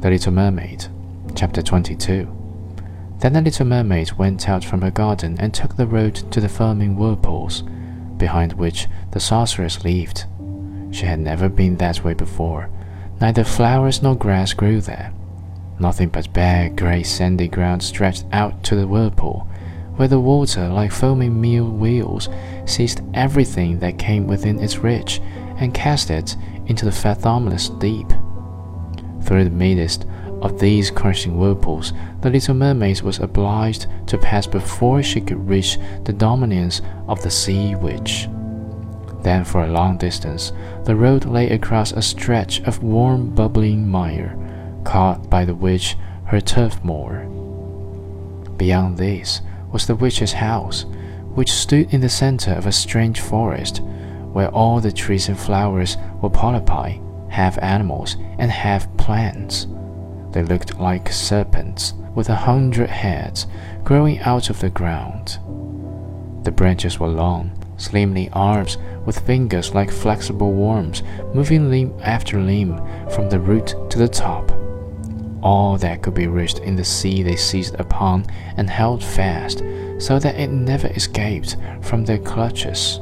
The Little Mermaid, Chapter 22. Then the little mermaid went out from her garden and took the road to the foaming whirlpools, behind which the sorceress lived. She had never been that way before. Neither flowers nor grass grew there. Nothing but bare, grey, sandy ground stretched out to the whirlpool, where the water, like foaming mill wheels, seized everything that came within its reach and cast it into the fathomless deep. Through the midst of these crashing whirlpools, the little mermaid was obliged to pass before she could reach the dominions of the sea witch. Then, for a long distance, the road lay across a stretch of warm, bubbling mire, caught by the witch her turf moor. Beyond this was the witch's house, which stood in the center of a strange forest, where all the trees and flowers were polypi half animals and half plants. They looked like serpents with a hundred heads growing out of the ground. The branches were long, slimly arms with fingers like flexible worms moving limb after limb from the root to the top. All that could be reached in the sea they seized upon and held fast, so that it never escaped from their clutches.